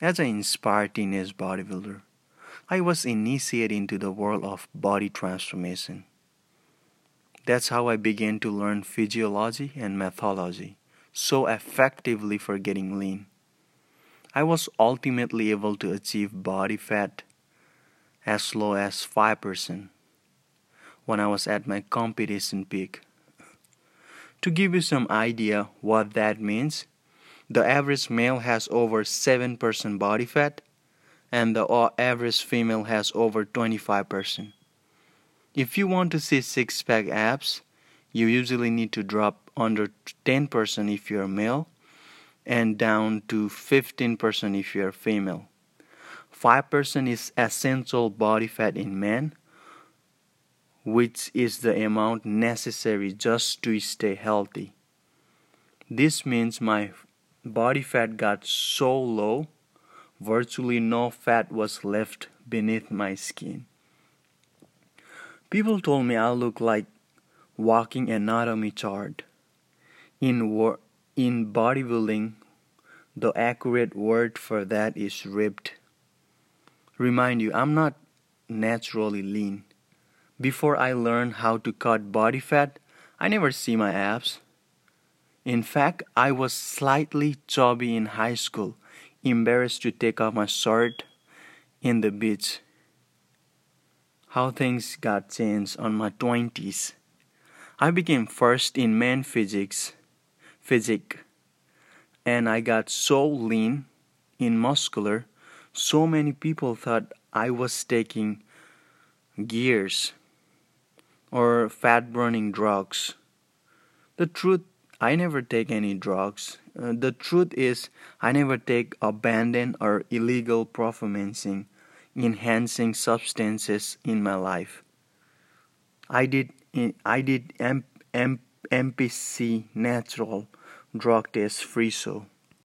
As an inspired teenage bodybuilder, I was initiated into the world of body transformation. That's how I began to learn physiology and methodology so effectively for getting lean. I was ultimately able to achieve body fat as low as 5% when I was at my competition peak. To give you some idea what that means, the average male has over 7% body fat and the average female has over 25%. If you want to see six pack abs, you usually need to drop under 10% if you're male and down to 15% if you're female. 5% is essential body fat in men, which is the amount necessary just to stay healthy. This means my body fat got so low, virtually no fat was left beneath my skin. People told me I look like walking anatomy chart. In in bodybuilding, the accurate word for that is ripped. Remind you, I'm not naturally lean. Before I learned how to cut body fat, I never see my abs. In fact, I was slightly chubby in high school, embarrassed to take off my shirt in the beach. How things got changed on my 20s. I became first in men physique, physique, and I got so lean in muscular, so many people thought I was taking gears or fat burning drugs. The truth, I never take any drugs. Uh, the truth is, I never take abandoned or illegal performance enhancing substances in my life. I did I did MPC natural drug test free so